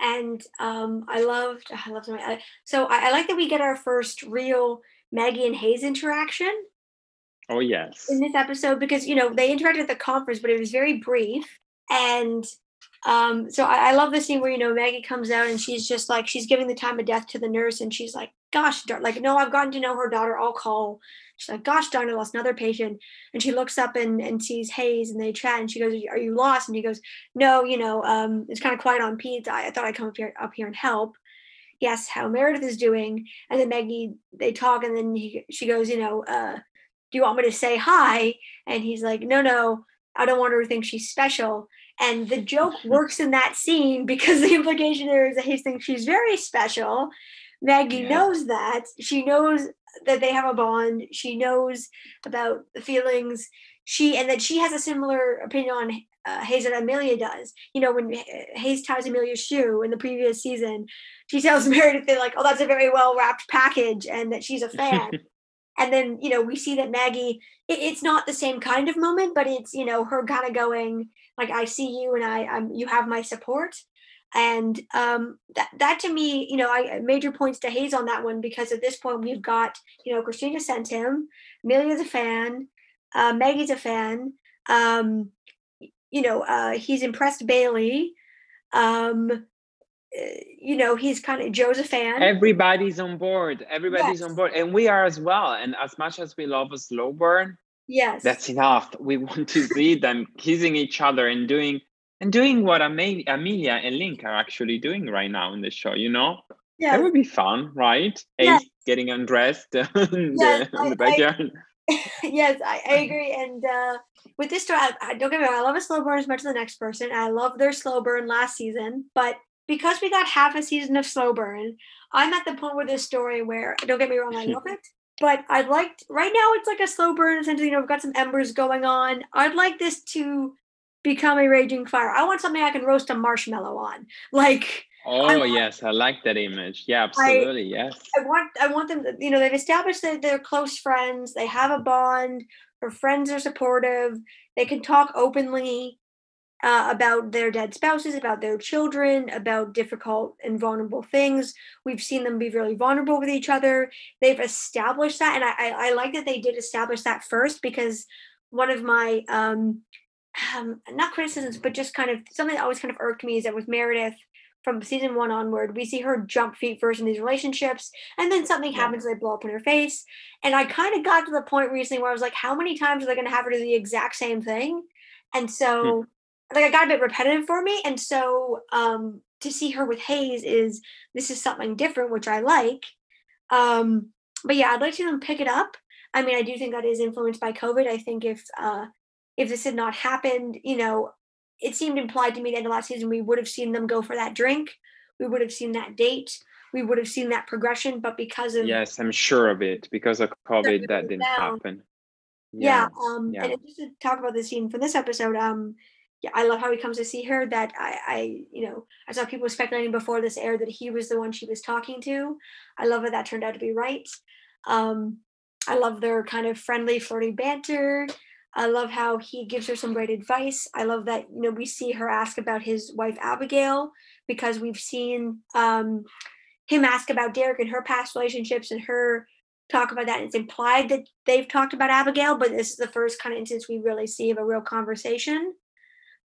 S1: And um, I loved, I loved them. So I, I like that we get our first real Maggie and Hayes interaction.
S2: Oh yes.
S1: In this episode, because you know they interacted at the conference, but it was very brief, and um, so I, I, love the scene where you know Maggie comes out and she's just like she's giving the time of death to the nurse, and she's like, "Gosh, like no, I've gotten to know her daughter. I'll call." She's like, "Gosh darn, I lost another patient," and she looks up and and sees Hayes, and they chat, and she goes, "Are you lost?" And he goes, "No, you know, um, it's kind of quiet on Peds. I, I thought I'd come up here up here and help." Yes, how Meredith is doing, and then Maggie they talk, and then he, she goes, "You know, uh, do you want me to say hi?" And he's like, "No, no." I don't want her to think she's special. And the joke (laughs) works in that scene because the implication there is that he thinks she's very special. Maggie yeah. knows that. She knows that they have a bond. She knows about the feelings. She and that she has a similar opinion on uh, Hayes and Amelia does. You know, when Hayes ties Amelia's shoe in the previous season, she tells (laughs) Meredith they're like, "Oh, that's a very well wrapped package," and that she's a fan. (laughs) and then you know we see that Maggie. It, it's not the same kind of moment, but it's you know her kind of going like, "I see you, and I, I'm, you have my support." And um, that that to me, you know, I major points to Hayes on that one because at this point we've got, you know, Cristina sent him, Amelia's a fan, uh, Maggie's a fan, um, you know, uh, he's impressed Bailey, um, eh, you know, he's kind of Jo's a fan.
S2: Everybody's on board. Everybody's yes. on board, and we are as well. And as much as we love a slow burn,
S1: yes,
S2: that's enough. We (laughs) want to see them kissing each other and doing and doing what Amelia and Link are actually doing right now in the show, you know? Yeah. That would be fun, right? Ace getting undressed (laughs) in, yes, the, in the backyard.
S1: I, (laughs) yes, I, I, agree. And uh, with this story, I, I, don't get me wrong, I love a slow burn as much as the next person. I love their slow burn last season, but because we got half a season of slow burn, I'm at the point with this story where don't get me wrong, I love (laughs) it. But I'd like right now it's like a slow burn. Essentially, you know, we've got some embers going on. I'd like this to become a raging fire. I want something I can roast a marshmallow on. Like
S2: Oh I want, yes, I like that image. Yeah, absolutely.
S1: I,
S2: yes.
S1: I want I want them you know, they've established that they're close friends, they have a bond, her friends are supportive, they can talk openly uh, about their dead spouses, about their children, about difficult and vulnerable things. We've seen them be really vulnerable with each other. They've established that, and I, I, I like that they did establish that first because one of my um, um, not criticisms, but just kind of something that always kind of irked me is that with Meredith from season one onward, we see her jump feet first in these relationships, and then something yeah. happens, they blow up in her face. And I kind of got to the point recently where I was like, how many times are they going to have her do the exact same thing? And so, hmm. like, I got a bit repetitive for me. And so, um, to see her with Hayes is this is something different, which I like. Um, but yeah, I'd like to see them pick it up. I mean, I do think that is influenced by COVID. I think if uh, if this had not happened, you know, it seemed implied to me at the end of last season we would have seen them go for that drink, we would have seen that date, we would have seen that progression. But because of
S2: yes, I'm sure of it. Because of COVID, that didn't down. happen.
S1: Yeah. yeah. Um. Yeah. And just to talk about the scene for this episode, um, yeah, I love how he comes to see her. That I, I, you know, I saw people speculating before this air that he was the one she was talking to. I love that that turned out to be right. Um, I love their kind of friendly, flirty banter. I love how he gives her some great advice. I love that you know we see her ask about his wife Abigail because we've seen um, him ask about Derek and her past relationships and her talk about that. It's implied that they've talked about Abigail, but this is the first kind of instance we really see of a real conversation.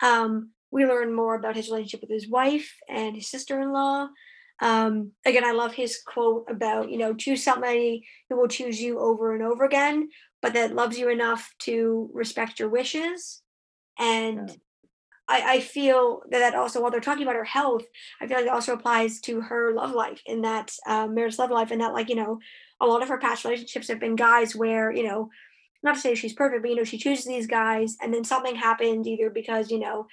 S1: Um, we learn more about his relationship with his wife and his sister-in-law. Um, again, I love his quote about, you know, choose somebody who will choose you over and over again but that loves you enough to respect your wishes. And yeah. I, I feel that, that also, while they're talking about her health, I feel like it also applies to her love life in that um, Meredith's love life, and that, like, you know, a lot of her past relationships have been guys where, you know, not to say she's perfect, but, you know, she chooses these guys, and then something happens either because, you know,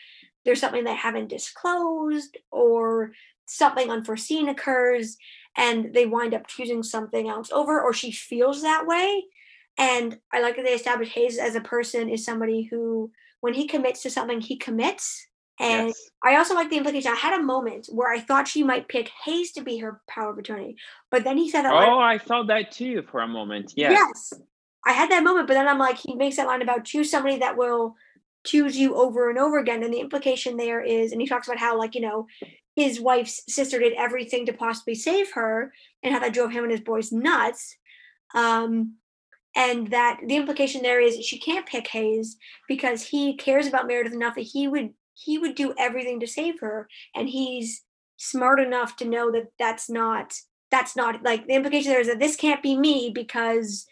S1: there's something they haven't disclosed or something unforeseen occurs and they wind up choosing something else over or she feels that way And I like that they established Hayes as a person is somebody who, when he commits to something, he commits. And
S2: yes.
S1: I also like the implication. I had a moment where I thought she might pick Hayes to be her power of attorney, but then he said that.
S2: Oh, line, I thought that too for a moment. Yes.
S1: Yes. I had that moment, but then I'm like, he makes that line about choose somebody that will choose you over and over again. And the implication there is, and he talks about how, like, you know, his wife's sister did everything to possibly save her and how that drove him and his boys nuts. Um, and that the implication there is she can't pick Hayes because he cares about Meredith enough that he would he would do everything to save her. And he's smart enough to know that that's not that's not like the implication there is that this can't be me because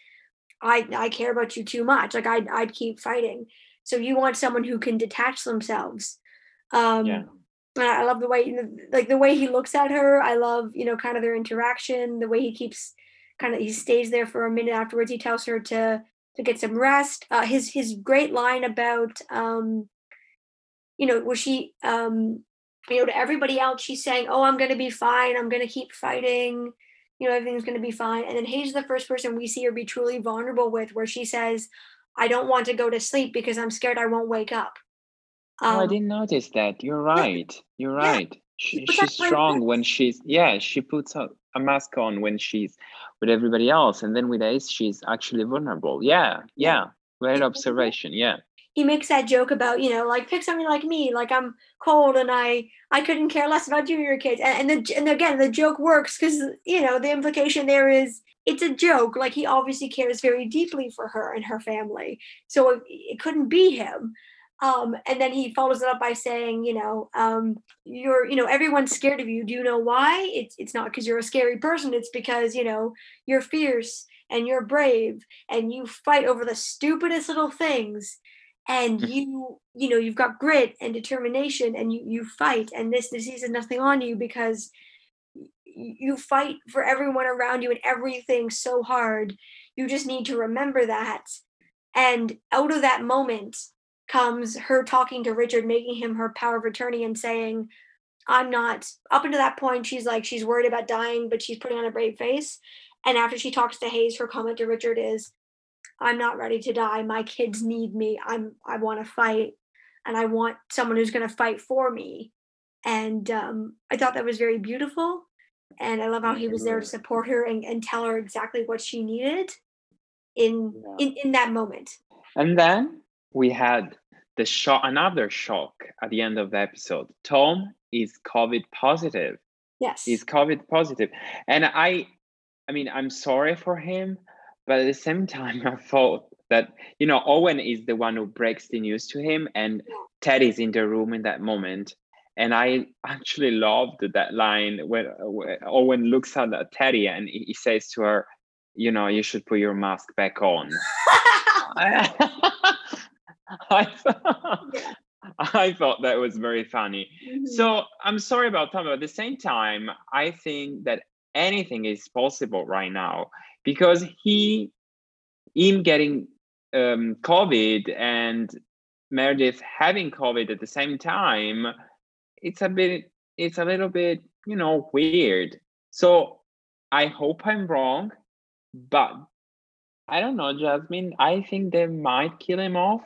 S1: I I care about you too much. Like I'd I'd keep fighting. So you want someone who can detach themselves. Um yeah. I love the way like the way he looks at her. I love you know kind of their interaction the way he keeps kind of he stays there for a minute afterwards. He tells her to to get some rest. Uh, his his great line about um you know was she um you know to everybody else she's saying oh i'm going to be fine. I'm going to keep fighting. You know everything's going to be fine. And then hayes is the first person we see her be truly vulnerable with where she says i don't want to go to sleep because i'm scared i won't wake up.
S2: Um, oh, i um, didn't notice that. You're right. You're right. Yeah. she, she's strong when she's yeah she puts a, a mask on when she's with everybody else and then with ace she's actually vulnerable. Yeah yeah. great observation yeah.
S1: he makes that joke about you know like pick somebody like me like i'm cold and i i couldn't care less about you or your kids. And, and, the, and again the joke works because you know the implication there is it's a joke. Like he obviously cares very deeply for her and her family. So it, it couldn't be him um, and then he follows it up by saying, you know, um, you're, you know, everyone's scared of you. Do you know why? It's it's not because you're a scary person. It's because you know you're fierce and you're brave and you fight over the stupidest little things and mm. you you know you've got grit and determination and you you fight and this disease has nothing on you because you fight for everyone around you and everything so hard you just need to remember that and out of that moment comes her talking to richard making him her power of attorney and saying i'm not up until that point she's like she's worried about dying but she's putting on a brave face and after she talks to hayes her comment to richard is I'm not ready to die. My kids need me. I'm I want to fight and I want someone who's going to fight for me. And um, I thought that was very beautiful. And I love how he was there to support her and, and tell her exactly what she needed in, yeah. in in that moment.
S2: And then we had the shock another shock at the end of the episode. Tom is COVID positive.
S1: Yes.
S2: He's COVID. And I I mean I'm sorry for him but at the same time (laughs) i thought that you know owen is the one who breaks the news to him and ted is in the room in that moment and i actually loved that line when, when owen looks at teddy and he says to her you know you should put your mask back on (laughs) (laughs) (laughs) I, I, yeah. I thought that was very funny. Mm-hmm. So I'm sorry about Tom, but at the same time, I think that anything is possible right now because he him getting um, covid and meredith having covid at the same time it's a bit it's a little bit you know weird so i hope i'm wrong but i don't know jasmine i think they might kill him off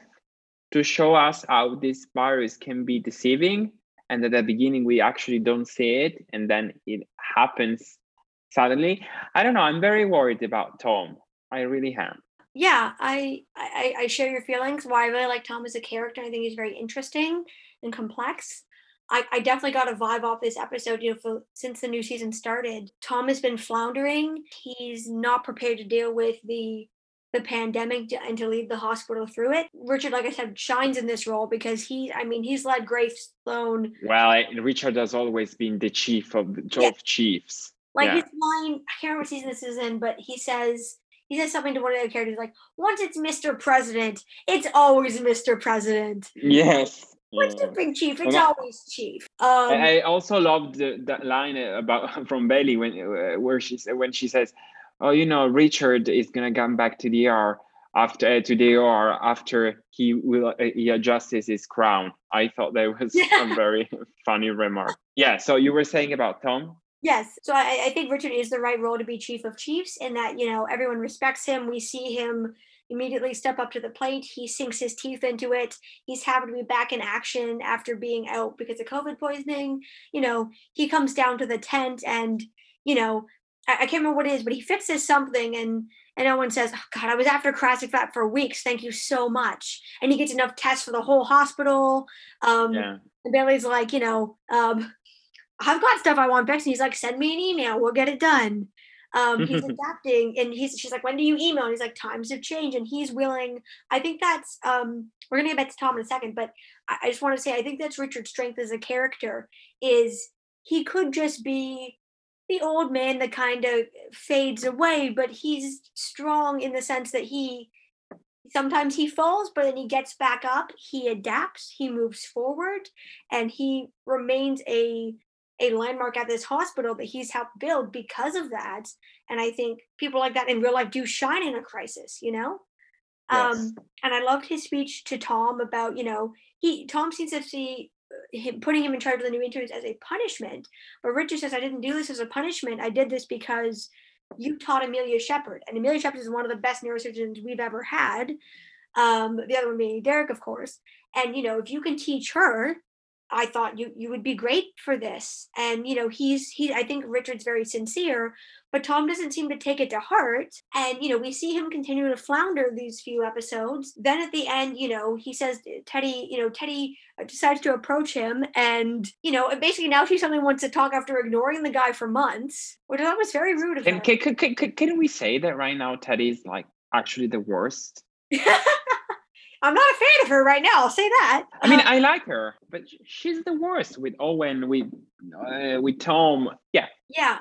S2: to show us how this virus can be deceiving and at the beginning we actually don't see it and then it happens suddenly. I don't know. I'm very worried about Tom. I really am.
S1: Yeah, I, I I share your feelings. Why I really like Tom as a character. I think he's very interesting and complex. I, I definitely got a vibe off this episode. You know, for, since the new season started, Tom has been floundering. He's not prepared to deal with the the pandemic and to lead the hospital through it. Richard, like I said, shines in this role because he, I mean, he's led Grey Sloan.
S2: Well, Richard has always been the chief of the yeah. chiefs.
S1: Like yeah. his line, I can't remember what season this is in, but he says he says something to one of the characters like, "Once it's Mr. President, it's always Mr. President."
S2: Yes.
S1: Once yeah. big chief, it's always chief.
S2: Um, I also loved the, that line about (laughs) from Bailey when uh, where she when she says, "Oh, you know, Richard is gonna come back to the R after uh, to the ER after he will uh, he adjusts his crown." I thought that was yeah. (laughs) a very funny remark. Yeah. So you were saying about Tom?
S1: Yes. So I, I think Richard is the right role to be chief of chiefs in that, you know, everyone respects him. We see him immediately step up to the plate. He sinks his teeth into it. He's happy to be back in action after being out because of COVID poisoning. You know, he comes down to the tent and, you know, I, can't remember what it is, but he fixes something and and Owen says, oh, God, I was after crassic Krasikvat for weeks. Thank you so much. And he gets enough tests for the whole hospital. Um, yeah. And Bailey's like, you know, um, I've got stuff I want fixed. And he's like, send me an email. We'll get it done. Um, he's (laughs) adapting and he's she's like, when do you email? And he's like, times have changed. And he's willing. I think that's um we're gonna get back to Tom in a second, but I, I just want to say I think that's Richard's strength as a character is he could just be the old man that kind of fades away, but he's strong in the sense that he sometimes he falls, but then he gets back up, he adapts, he moves forward, and he remains a a landmark at this hospital that he's helped build because of that. And I think people like that in real life do shine in a crisis, you know? Yes. Um, and I loved his speech to Tom about, you know, he Tom seems to see him putting him in charge of the new interns as a punishment. But Richard says, I didn't do this as a punishment. I did this because you taught Amelia Shepherd. And Amelia Shepherd is one of the best neurosurgeons we've ever had. Um, the other one being Derek, of course. And you know, if you can teach her I thought you you would be great for this. And you know, he's he I think Richard's very sincere, but Tom doesn't seem to take it to heart. And you know, we see him continue to flounder these few episodes. Then at the end, you know, he says uh, Teddy, you know, Teddy uh, decides to approach him and you know, basically now she suddenly wants to talk after ignoring the guy for months, which I thought was very rude of
S2: him. Can, can, can, can we say that right now Teddy's like actually the worst? (laughs)
S1: I'm not a fan of her right now. I'll say that.
S2: I mean, um, I like her, but she's the worst with Owen, with uh, with Tom. Yeah.
S1: Yeah.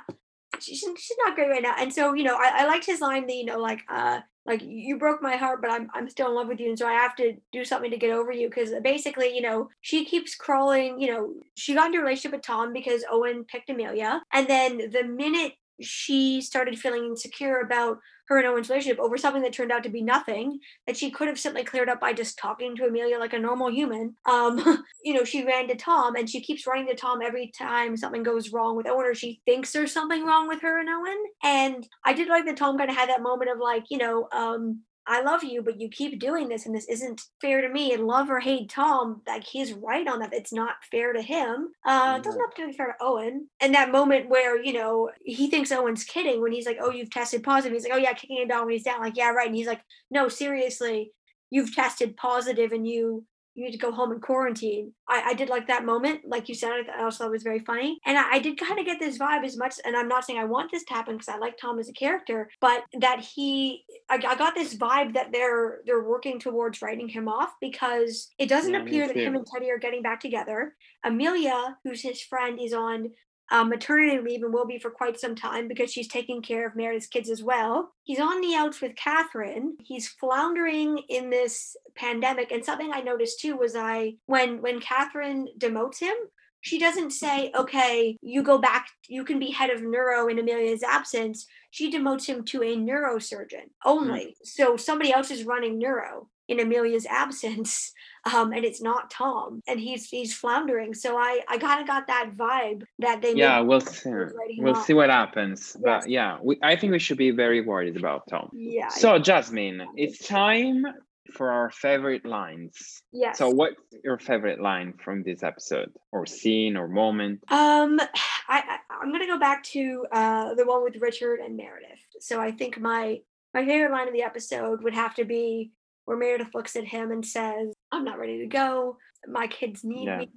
S1: She's, she's not great right now. And so, you know, I, I liked his line that, you know, like, uh, like you broke my heart, but I'm I'm still in love with you, and so I have to do something to get over you. Because basically, you know, she keeps crawling. You know, she got into a relationship with Tom because Owen picked Amelia, and then the minute she started feeling insecure about her and Owen's relationship over something that turned out to be nothing that she could have simply cleared up by just talking to Amelia like a normal human. Um, (laughs) you know, she ran to Tom and she keeps running to Tom every time something goes wrong with Owen or she thinks there's something wrong with her and Owen. And I did like that Tom kind of had that moment of like, you know, um, I love you, but you keep doing this and this isn't fair to me. And love or hate Tom, like he's right on that. It's not fair to him. Uh, it doesn't have to be fair to Owen. And that moment where, you know, he thinks Owen's kidding when he's like, oh, you've tested positive. He's like, oh, yeah, kicking a dog when he's down. Like, yeah, right. And he's like, no, seriously, you've tested positive and you you need to go home and quarantine. I, I did like that moment, like you said. I also thought it was very funny, and I, I did kind of get this vibe as much. And I'm not saying I want this to happen because I like Tom as a character, but that he, I, I, got this vibe that they're they're working towards writing him off because it doesn't yeah, appear that him and Teddy are getting back together. Amelia, who's his friend, is on um, maternity leave and will be for quite some time because she's taking care of Meredith's kids as well. He's on the outs with Catherine. He's floundering in this pandemic. And something I noticed too was I when when Catherine demotes him, she doesn't say, okay, you go back, you can be head of neuro in Amelia's absence. She demotes him to a neurosurgeon only. Mm-hmm. So somebody else is running neuro in Amelia's absence, (laughs) um, and it's not Tom, and he's he's floundering. So I I kind of got that vibe that they
S2: yeah we'll see we'll see what happens, yes. but yeah we, I think we should be very worried about Tom.
S1: Yeah.
S2: So Jasmine, it's time for our favorite lines.
S1: Yes.
S2: So what's your favorite line from this episode or scene or moment?
S1: Um (sighs) I, I I'm gonna go back to uh the one with Richard and Meredith. So I think my my favorite line of the episode would have to be where Meredith looks at him and says, I'm not ready to go. My kids need yeah. me.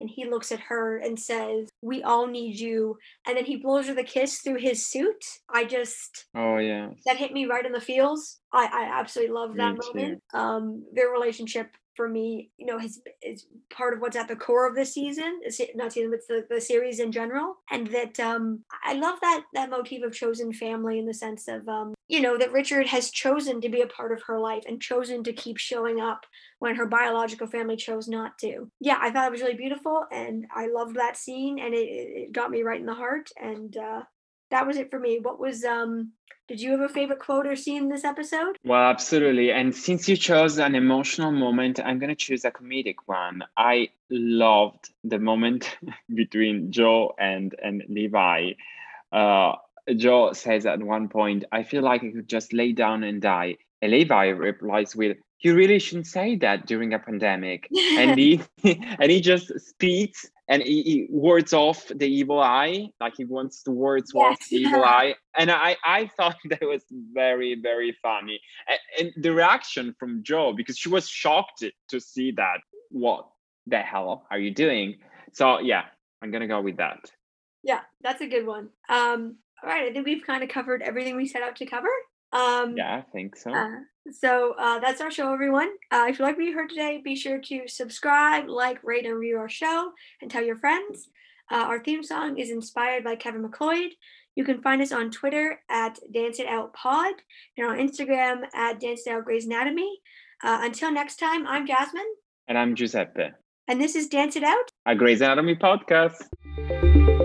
S1: And he looks at her and says, We all need you. And then he blows her the kiss through his suit. I just
S2: Oh yeah.
S1: That hit me right in the feels. I, I absolutely love that me moment. Too. Um their relationship for me, you know, has is part of what's at the core of this season. Not season, but the, the series in general. And that um, I love that that motif of chosen family in the sense of um, you know that Richard has chosen to be a part of her life and chosen to keep showing up when her biological family chose not to. Yeah, I thought it was really beautiful, and I loved that scene, and it, it got me right in the heart. And uh, that was it for me. What was um did you have a favorite quote or scene in this episode?
S2: Well, absolutely. And since you chose an emotional moment, I'm going to choose a comedic one. I loved the moment (laughs) between Jo and and Levi. Uh, Jo says at one point, "I feel like I could just lay down and die." And Levi replies with, "You really shouldn't say that during a pandemic." and he (laughs) and he just speaks and he, he, words off the evil eye like he wants to words yes. off the evil eye. And i i thought (laughs) that was very very funny. And, and, the reaction from jo because she was shocked to see that what the hell are you doing? So yeah i'm gonna go with that.
S1: Yeah that's a good one. Um all right i think we've kind of covered everything we set out to cover um
S2: yeah i think so
S1: uh, so uh, that's our show, everyone. Uh, if you like what you heard today, be sure to subscribe, like, rate, and review our show, and tell your friends. Uh, our theme song is inspired by Kevin MacLeod. You can find us on Twitter at Dance It Out Pod and on Instagram at Dance It Out Grey's Anatomy. Uh, until next time, I'm Jasmine.
S2: And I'm Giuseppe.
S1: And this is Dance It Out,
S2: a Grey's Anatomy podcast.